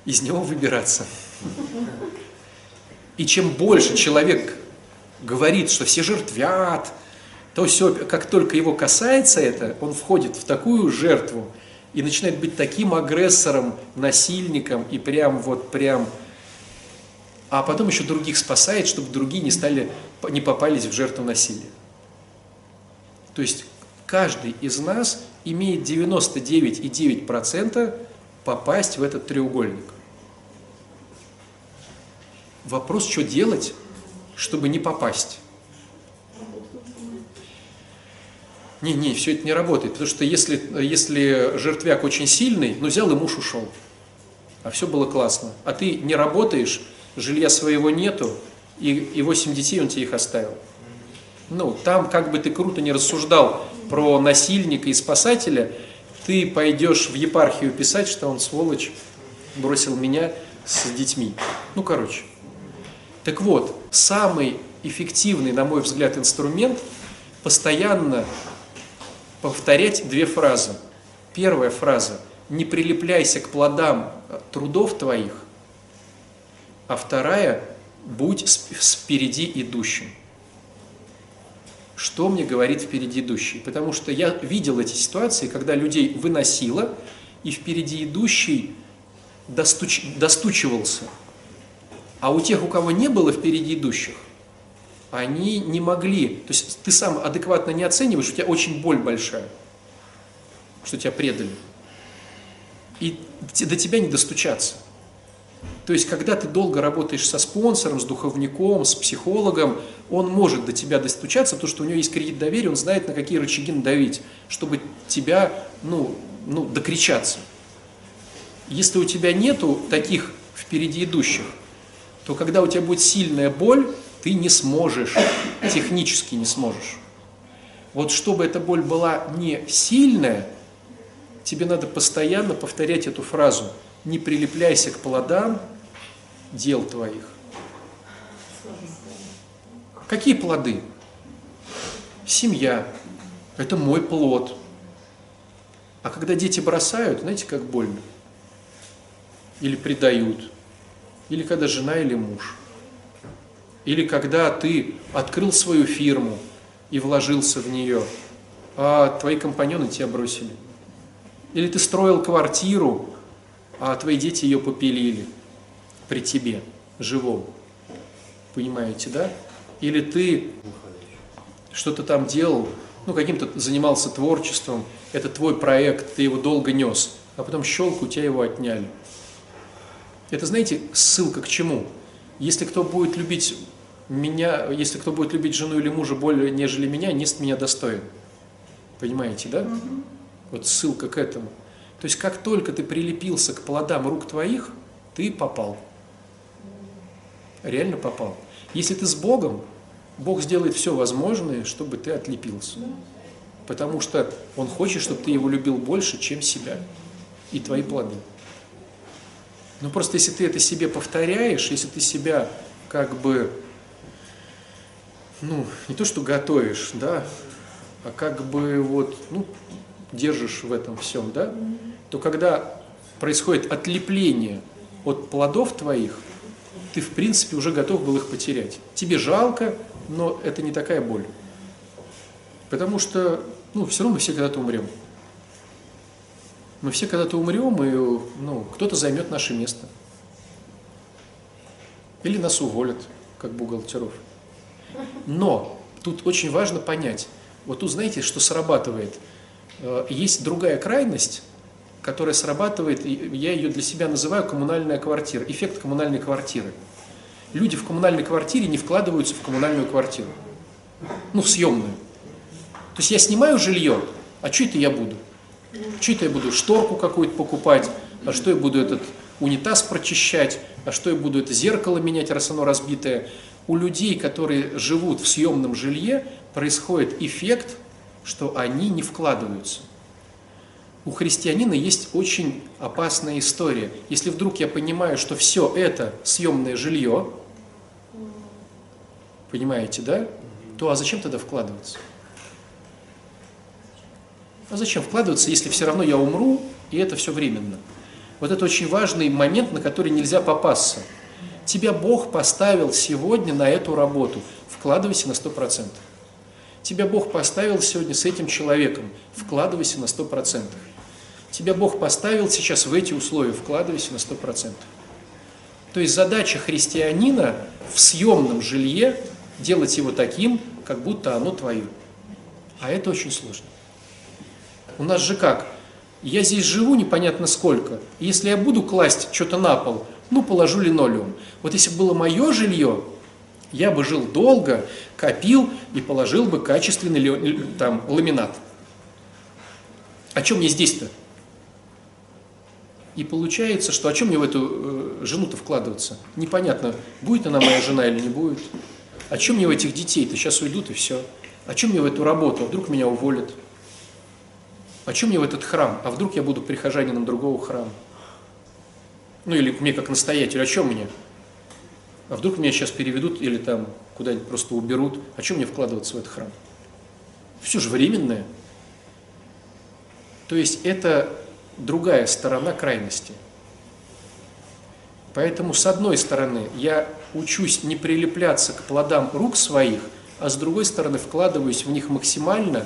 из него выбираться. И чем больше человек говорит, что все жертвят, то все, как только его касается это, он входит в такую жертву и начинает быть таким агрессором, насильником и прям вот прям, а потом еще других спасает, чтобы другие не стали, не попались в жертву насилия. То есть каждый из нас имеет 99,9% попасть в этот треугольник. Вопрос, что делать, чтобы не попасть. Не, не, все это не работает, потому что если, если жертвяк очень сильный, ну взял и муж ушел, а все было классно, а ты не работаешь, жилья своего нету, и, и 8 детей он тебе их оставил. Ну, там, как бы ты круто не рассуждал про насильника и спасателя, ты пойдешь в епархию писать, что он, сволочь, бросил меня с детьми. Ну, короче. Так вот, самый эффективный, на мой взгляд, инструмент постоянно повторять две фразы. Первая фраза – не прилепляйся к плодам трудов твоих, а вторая – будь спереди идущим. Что мне говорит впереди идущий? Потому что я видел эти ситуации, когда людей выносило, и впереди идущий достуч... достучивался. А у тех, у кого не было впереди идущих, они не могли, то есть ты сам адекватно не оцениваешь, у тебя очень боль большая, что тебя предали. И до тебя не достучаться. То есть, когда ты долго работаешь со спонсором, с духовником, с психологом, он может до тебя достучаться, потому что у него есть кредит доверия, он знает, на какие рычаги надавить, чтобы тебя, ну, ну, докричаться. Если у тебя нету таких впереди идущих, то когда у тебя будет сильная боль, ты не сможешь, технически не сможешь. Вот чтобы эта боль была не сильная, тебе надо постоянно повторять эту фразу. Не прилепляйся к плодам дел твоих. Какие плоды? семья – это мой плод. А когда дети бросают, знаете, как больно? Или предают. Или когда жена или муж. Или когда ты открыл свою фирму и вложился в нее, а твои компаньоны тебя бросили. Или ты строил квартиру, а твои дети ее попилили при тебе, живом. Понимаете, да? Или ты что-то там делал, ну, каким-то занимался творчеством, это твой проект, ты его долго нес, а потом щелк, у тебя его отняли. Это, знаете, ссылка к чему? Если кто будет любить меня, если кто будет любить жену или мужа более, нежели меня, нест меня достоин. Понимаете, да? Вот ссылка к этому. То есть, как только ты прилепился к плодам рук твоих, ты попал. Реально попал. Если ты с Богом, Бог сделает все возможное, чтобы ты отлепился. Потому что Он хочет, чтобы ты Его любил больше, чем себя и твои плоды. Но просто если ты это себе повторяешь, если ты себя как бы, ну, не то что готовишь, да, а как бы вот, ну, держишь в этом всем, да, то когда происходит отлепление от плодов твоих, ты, в принципе, уже готов был их потерять. Тебе жалко, но это не такая боль. Потому что, ну, все равно мы все когда-то умрем. Мы все когда-то умрем, и ну, кто-то займет наше место. Или нас уволят, как бухгалтеров. Но тут очень важно понять, вот тут знаете, что срабатывает? Э, есть другая крайность, которая срабатывает, я ее для себя называю коммунальная квартира, эффект коммунальной квартиры. Люди в коммунальной квартире не вкладываются в коммунальную квартиру, ну, в съемную. То есть я снимаю жилье, а что это я буду? Что это я буду шторку какую-то покупать, а что я буду этот унитаз прочищать, а что я буду это зеркало менять, раз оно разбитое. У людей, которые живут в съемном жилье, происходит эффект, что они не вкладываются. У христианина есть очень опасная история. Если вдруг я понимаю, что все это съемное жилье, понимаете, да? То а зачем тогда вкладываться? А зачем вкладываться, если все равно я умру, и это все временно? Вот это очень важный момент, на который нельзя попасться. Тебя Бог поставил сегодня на эту работу. Вкладывайся на 100%. Тебя Бог поставил сегодня с этим человеком. Вкладывайся на 100%. Тебя Бог поставил сейчас в эти условия. Вкладывайся на 100%. То есть задача христианина в съемном жилье делать его таким, как будто оно твое. А это очень сложно. У нас же как? Я здесь живу непонятно сколько. Если я буду класть что-то на пол, ну, положу линолеум. Вот если бы было мое жилье, я бы жил долго, копил и положил бы качественный там, ламинат. О чем мне здесь-то? И получается, что о чем мне в эту э, жену-то вкладываться? Непонятно, будет она моя жена или не будет. О чем мне в этих детей-то? Сейчас уйдут и все. О чем мне в эту работу? А вдруг меня уволят? О чем мне в этот храм? А вдруг я буду прихожанином другого храма? Ну или мне как настоятель, о чем мне? А вдруг меня сейчас переведут или там куда-нибудь просто уберут? О чем мне вкладываться в этот храм? Все же временное. То есть это другая сторона крайности. Поэтому, с одной стороны, я учусь не прилепляться к плодам рук своих, а с другой стороны, вкладываюсь в них максимально,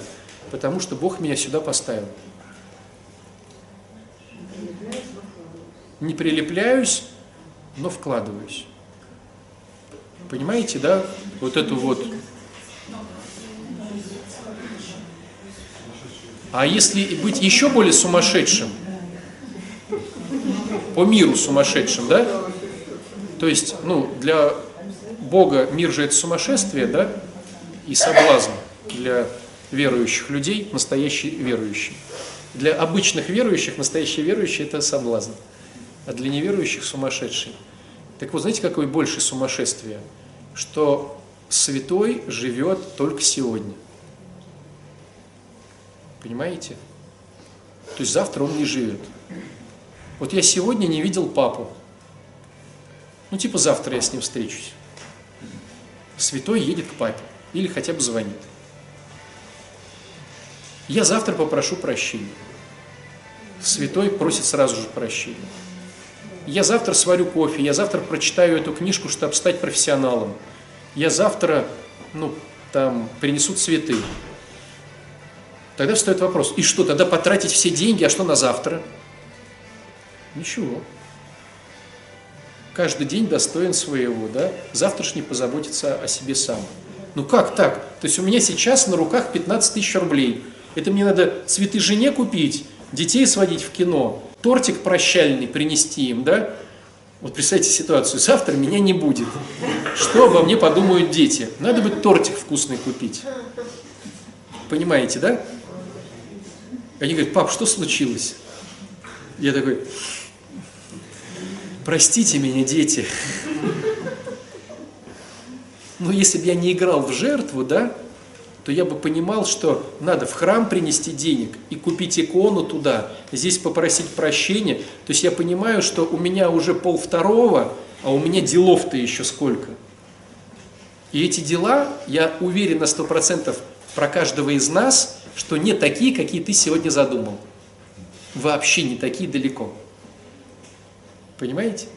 потому что Бог меня сюда поставил. Не прилепляюсь, но вкладываюсь. Понимаете, да? Вот эту вот. А если быть еще более сумасшедшим, по миру сумасшедшим, да? То есть, ну, для Бога мир же это сумасшествие, да? И соблазн для верующих людей, настоящий верующий. Для обычных верующих настоящий верующий – это соблазн, а для неверующих – сумасшедший. Так вот, знаете, какое больше сумасшествие? Что святой живет только сегодня. Понимаете? То есть завтра он не живет. Вот я сегодня не видел папу. Ну, типа завтра я с ним встречусь. Святой едет к папе или хотя бы звонит. Я завтра попрошу прощения. Святой просит сразу же прощения. Я завтра сварю кофе, я завтра прочитаю эту книжку, чтобы стать профессионалом. Я завтра, ну, там, принесу цветы. Тогда встает вопрос, и что, тогда потратить все деньги, а что на завтра? Ничего. Каждый день достоин своего, да? Завтрашний позаботится о себе сам. Ну как так? То есть у меня сейчас на руках 15 тысяч рублей. Это мне надо цветы жене купить, детей сводить в кино, тортик прощальный принести им, да? Вот представьте ситуацию, завтра меня не будет. Что обо мне подумают дети? Надо бы тортик вкусный купить. Понимаете, да? Они говорят, пап, что случилось? Я такой, простите меня, дети. Но если бы я не играл в жертву, да, то я бы понимал, что надо в храм принести денег и купить икону туда, здесь попросить прощения. То есть я понимаю, что у меня уже пол второго, а у меня делов-то еще сколько. И эти дела, я уверен на сто процентов про каждого из нас, что не такие, какие ты сегодня задумал. Вообще не такие далеко. Понимаете?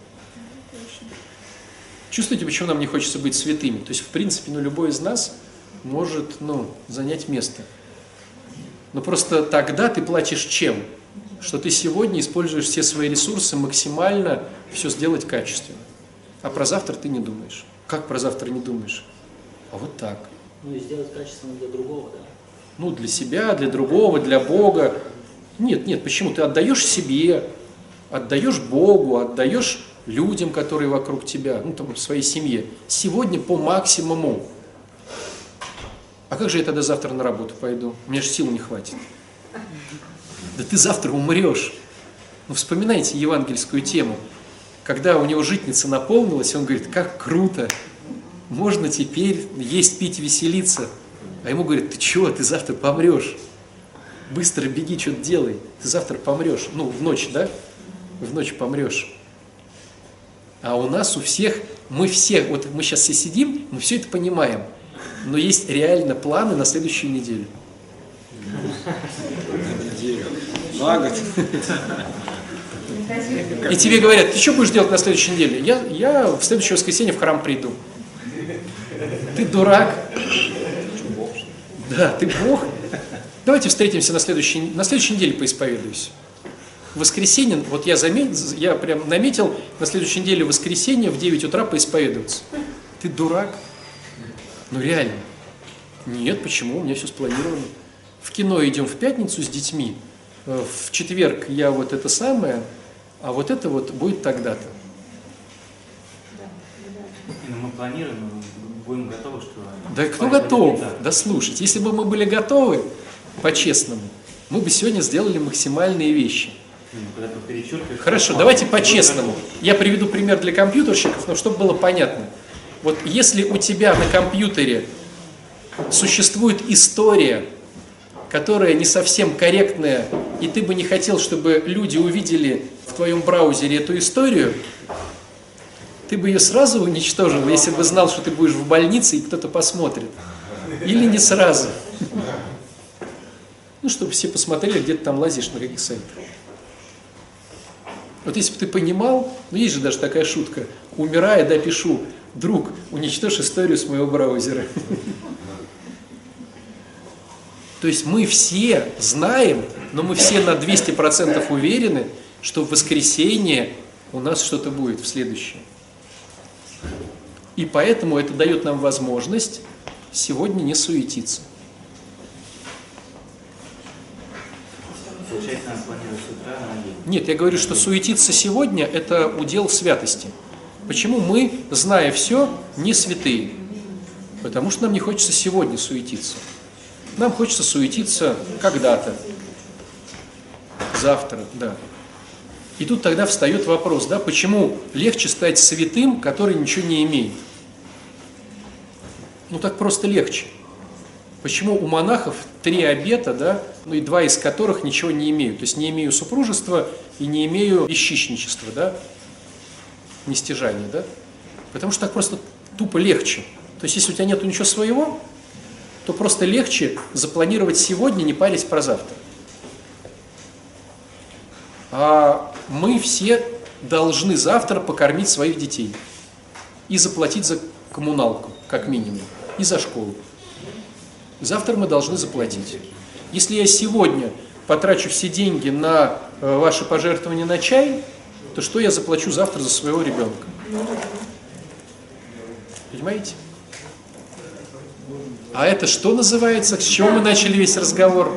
Чувствуете, почему нам не хочется быть святыми? То есть, в принципе, ну, любой из нас может ну, занять место. Но просто тогда ты платишь чем? Что ты сегодня используешь все свои ресурсы максимально все сделать качественно. А про завтра ты не думаешь. Как про завтра не думаешь? А вот так. Ну и сделать качественно для другого, да? Ну, для себя, для другого, для Бога. Нет, нет, почему? Ты отдаешь себе, отдаешь Богу, отдаешь людям, которые вокруг тебя, ну, там, своей семье. Сегодня по максимуму. А как же я тогда завтра на работу пойду? У меня же сил не хватит. Да ты завтра умрешь. Ну, вспоминайте евангельскую тему. Когда у него житница наполнилась, он говорит, как круто, можно теперь есть, пить, веселиться. А ему говорят, ты чего, ты завтра помрешь. Быстро беги, что-то делай, ты завтра помрешь. Ну, в ночь, да? В ночь помрешь. А у нас у всех, мы все, вот мы сейчас все сидим, мы все это понимаем – но есть реально планы на следующую неделю. Неделю. На год. И тебе говорят, ты что будешь делать на следующей неделе? Я, я в следующее воскресенье в храм приду. Ты дурак. Да, ты Бог. Давайте встретимся на следующей, на следующей неделе поисповедуюсь. Воскресенье, вот я заметил, я прям наметил, на следующей неделе воскресенье в 9 утра поисповедоваться. Ты дурак. Ну реально. Нет, почему? У меня все спланировано. В кино идем в пятницу с детьми. Э, в четверг я вот это самое, а вот это вот будет тогда-то. Ну, мы планируем, мы будем готовы, что... Да кто готов? Да слушайте, если бы мы были готовы, по-честному, мы бы сегодня сделали максимальные вещи. Ну, Хорошо, давайте по-честному. Я приведу пример для компьютерщиков, но чтобы было понятно – вот если у тебя на компьютере существует история, которая не совсем корректная, и ты бы не хотел, чтобы люди увидели в твоем браузере эту историю, ты бы ее сразу уничтожил, если бы знал, что ты будешь в больнице и кто-то посмотрит. Или не сразу. Ну, чтобы все посмотрели, где ты там лазишь, на каких сайтах. Вот если бы ты понимал, ну есть же даже такая шутка, умирая, да, пишу, друг, уничтожь историю с моего браузера. То есть мы все знаем, но мы все на 200% уверены, что в воскресенье у нас что-то будет в следующем. И поэтому это дает нам возможность сегодня не суетиться. Нет, я говорю, что суетиться сегодня – это удел святости. Почему мы, зная все, не святые? Потому что нам не хочется сегодня суетиться. Нам хочется суетиться когда-то, завтра, да. И тут тогда встает вопрос, да, почему легче стать святым, который ничего не имеет? Ну так просто легче. Почему у монахов три обета, да, ну и два из которых ничего не имеют? То есть не имею супружества и не имею исчищничества, да? Нестяжание, да? Потому что так просто тупо легче. То есть, если у тебя нет ничего своего, то просто легче запланировать сегодня, не парясь про завтра. А мы все должны завтра покормить своих детей и заплатить за коммуналку, как минимум, и за школу. Завтра мы должны заплатить. Если я сегодня потрачу все деньги на э, ваши пожертвования на чай, то что я заплачу завтра за своего ребенка? Понимаете? А это что называется? С чего мы начали весь разговор?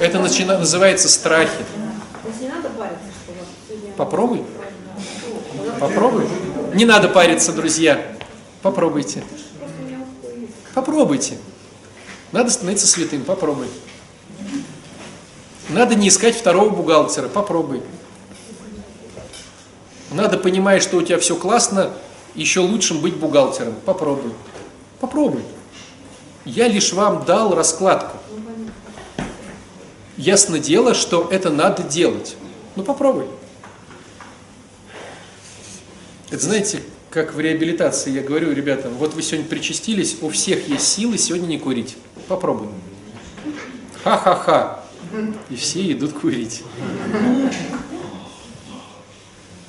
Это начина- называется страхи. Попробуй. Попробуй. Не надо париться, друзья. Попробуйте. Попробуйте. Надо становиться святым. Попробуй. Надо не искать второго бухгалтера. Попробуй. Надо, понимая, что у тебя все классно, еще лучшим быть бухгалтером. Попробуй. Попробуй. Я лишь вам дал раскладку. Ясно дело, что это надо делать. Ну попробуй. Это знаете, как в реабилитации я говорю ребятам, вот вы сегодня причастились, у всех есть силы сегодня не курить. Попробуй. Ха-ха-ха. И все идут курить.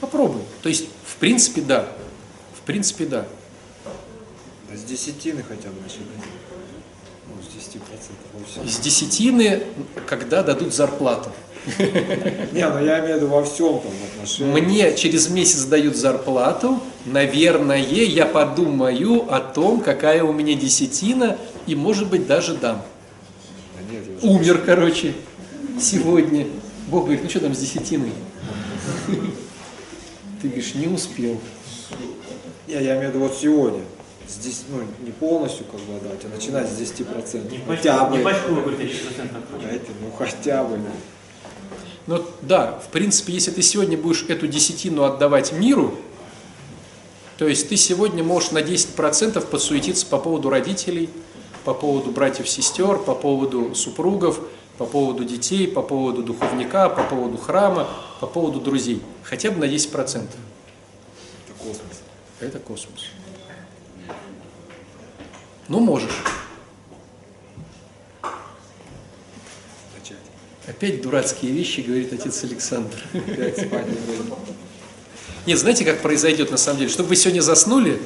Попробуй. То есть, в принципе, да. В принципе, да. С десятины хотя бы начинать. Ну, с 10 процентов. всем. Из десятины, когда дадут зарплату. Не, ну я имею в виду во всем там в отношениях. Мне через месяц дают зарплату, наверное, я подумаю о том, какая у меня десятина, и, может быть, даже дам. Да нет, Умер, короче, сегодня. Бог говорит, ну что там с десятиной? Ты говоришь, не успел. Не, я имею в виду вот сегодня. Здесь, ну, не полностью как бы отдать, а начинать с 10 процентов. Не Хотя пачку, бы. не пачку вы говорите, 10% отходит. Знаете, ну хотя бы. Ну да, в принципе, если ты сегодня будешь эту десятину отдавать миру, то есть ты сегодня можешь на 10% подсуетиться по поводу родителей, по поводу братьев-сестер, по поводу супругов, по поводу детей, по поводу духовника, по поводу храма, по поводу друзей. Хотя бы на 10%. Это космос. Это космос. Ну, можешь. Начать. Опять дурацкие вещи, говорит отец Александр. Нет, знаете, как произойдет на самом деле? Чтобы вы сегодня заснули,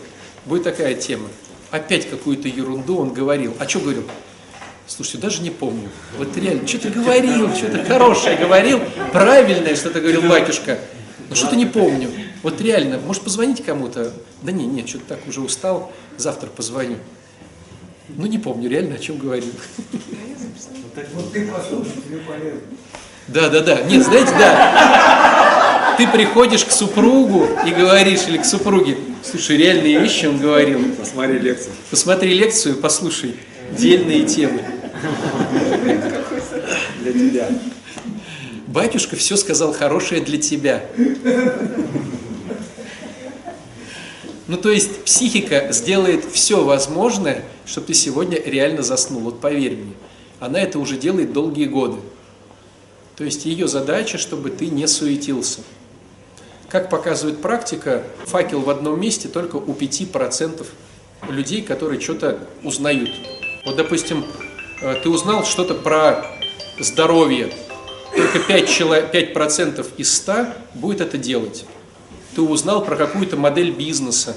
будет такая тема. Опять какую-то ерунду он говорил. А что говорил? Слушайте, даже не помню. Вот реально, что-то говорил, что-то хорошее говорил, правильное что-то говорил батюшка. Но что-то не помню. Вот реально, может позвонить кому-то? Да не, нет, что-то так уже устал, завтра позвоню. Ну не помню реально, о чем говорил. Вот ты послушай, тебе полезно. Да, да, да. Нет, знаете, да. Ты приходишь к супругу и говоришь, или к супруге, слушай, реальные вещи он говорил. Посмотри лекцию. Посмотри лекцию, послушай дельные темы. Для тебя. Батюшка все сказал хорошее для тебя. Ну, то есть психика сделает все возможное, чтобы ты сегодня реально заснул. Вот поверь мне, она это уже делает долгие годы. То есть ее задача, чтобы ты не суетился. Как показывает практика, факел в одном месте только у 5% людей, которые что-то узнают. Вот, допустим, э, ты узнал что-то про здоровье, только 5%, чело- 5% из 100 будет это делать. Ты узнал про какую-то модель бизнеса,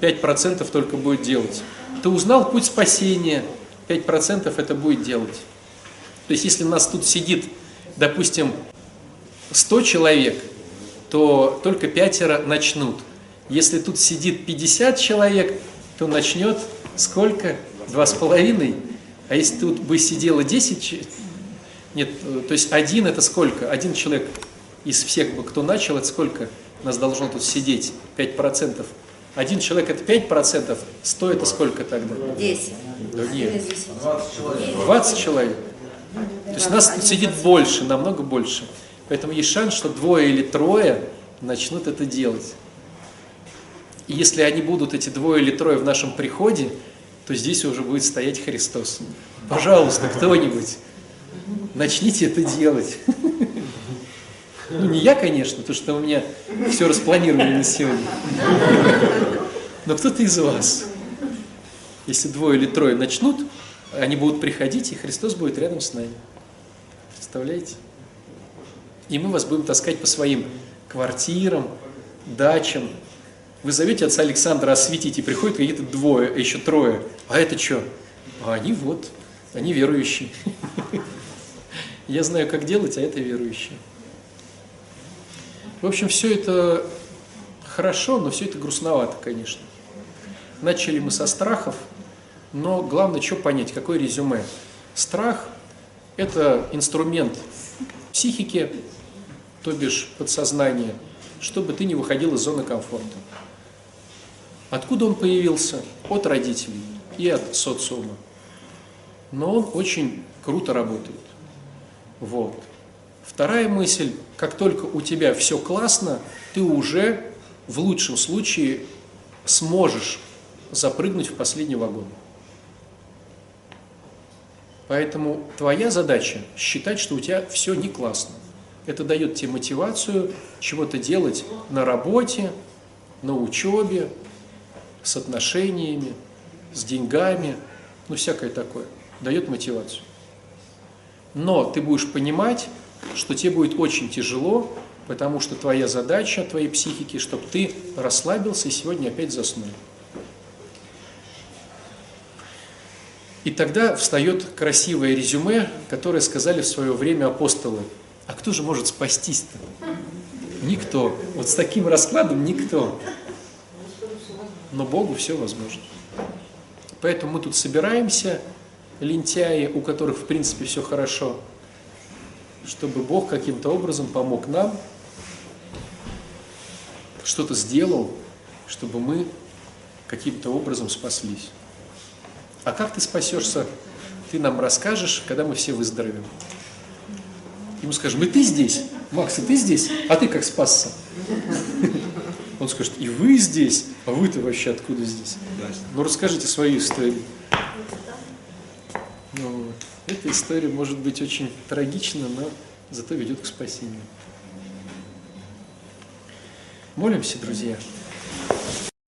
5% только будет делать. Ты узнал путь спасения, 5% это будет делать. То есть если у нас тут сидит, допустим, 100 человек, то только пятеро начнут. Если тут сидит 50 человек, то начнет сколько? Два с половиной. А если тут бы сидело 10 че- нет, то есть один это сколько? Один человек из всех, кто начал, это сколько нас должно тут сидеть? 5%. Один человек это 5%, 100 это сколько тогда? 10. Да нет, 20 человек. 20 человек. То есть нас тут сидит больше, намного больше. Поэтому есть шанс, что двое или трое начнут это делать. И если они будут, эти двое или трое, в нашем приходе, то здесь уже будет стоять Христос. Пожалуйста, кто-нибудь, начните это делать. Ну, не я, конечно, потому что у меня все распланировано на сегодня. Но кто-то из вас. Если двое или трое начнут, Они будут приходить, и Христос будет рядом с нами. Представляете? И мы вас будем таскать по своим квартирам, дачам. Вы зовете отца Александра осветить, и приходят какие-то двое, еще трое. А это что? А они вот, они верующие. Я знаю, как делать, а это верующие. В общем, все это хорошо, но все это грустновато, конечно. Начали мы со страхов, но главное, что понять, какое резюме. Страх – это инструмент психики, то бишь подсознания, чтобы ты не выходил из зоны комфорта. Откуда он появился? От родителей и от социума. Но он очень круто работает. Вот. Вторая мысль, как только у тебя все классно, ты уже в лучшем случае сможешь запрыгнуть в последний вагон. Поэтому твоя задача считать, что у тебя все не классно. Это дает тебе мотивацию чего-то делать на работе, на учебе, с отношениями, с деньгами, ну всякое такое. Дает мотивацию. Но ты будешь понимать, что тебе будет очень тяжело, потому что твоя задача, твоей психики, чтобы ты расслабился и сегодня опять заснул. И тогда встает красивое резюме, которое сказали в свое время апостолы. А кто же может спастись-то? Никто. Вот с таким раскладом никто. Но Богу все возможно. Поэтому мы тут собираемся, лентяи, у которых в принципе все хорошо, чтобы Бог каким-то образом помог нам, что-то сделал, чтобы мы каким-то образом спаслись. А как ты спасешься, ты нам расскажешь, когда мы все выздоровеем. Ему скажем, и ты здесь, Макс, и ты здесь, а ты как спасся? Он скажет, и вы здесь, а вы-то вообще откуда здесь? Ну расскажите свою историю. Ну, эта история может быть очень трагична, но зато ведет к спасению. Молимся, друзья.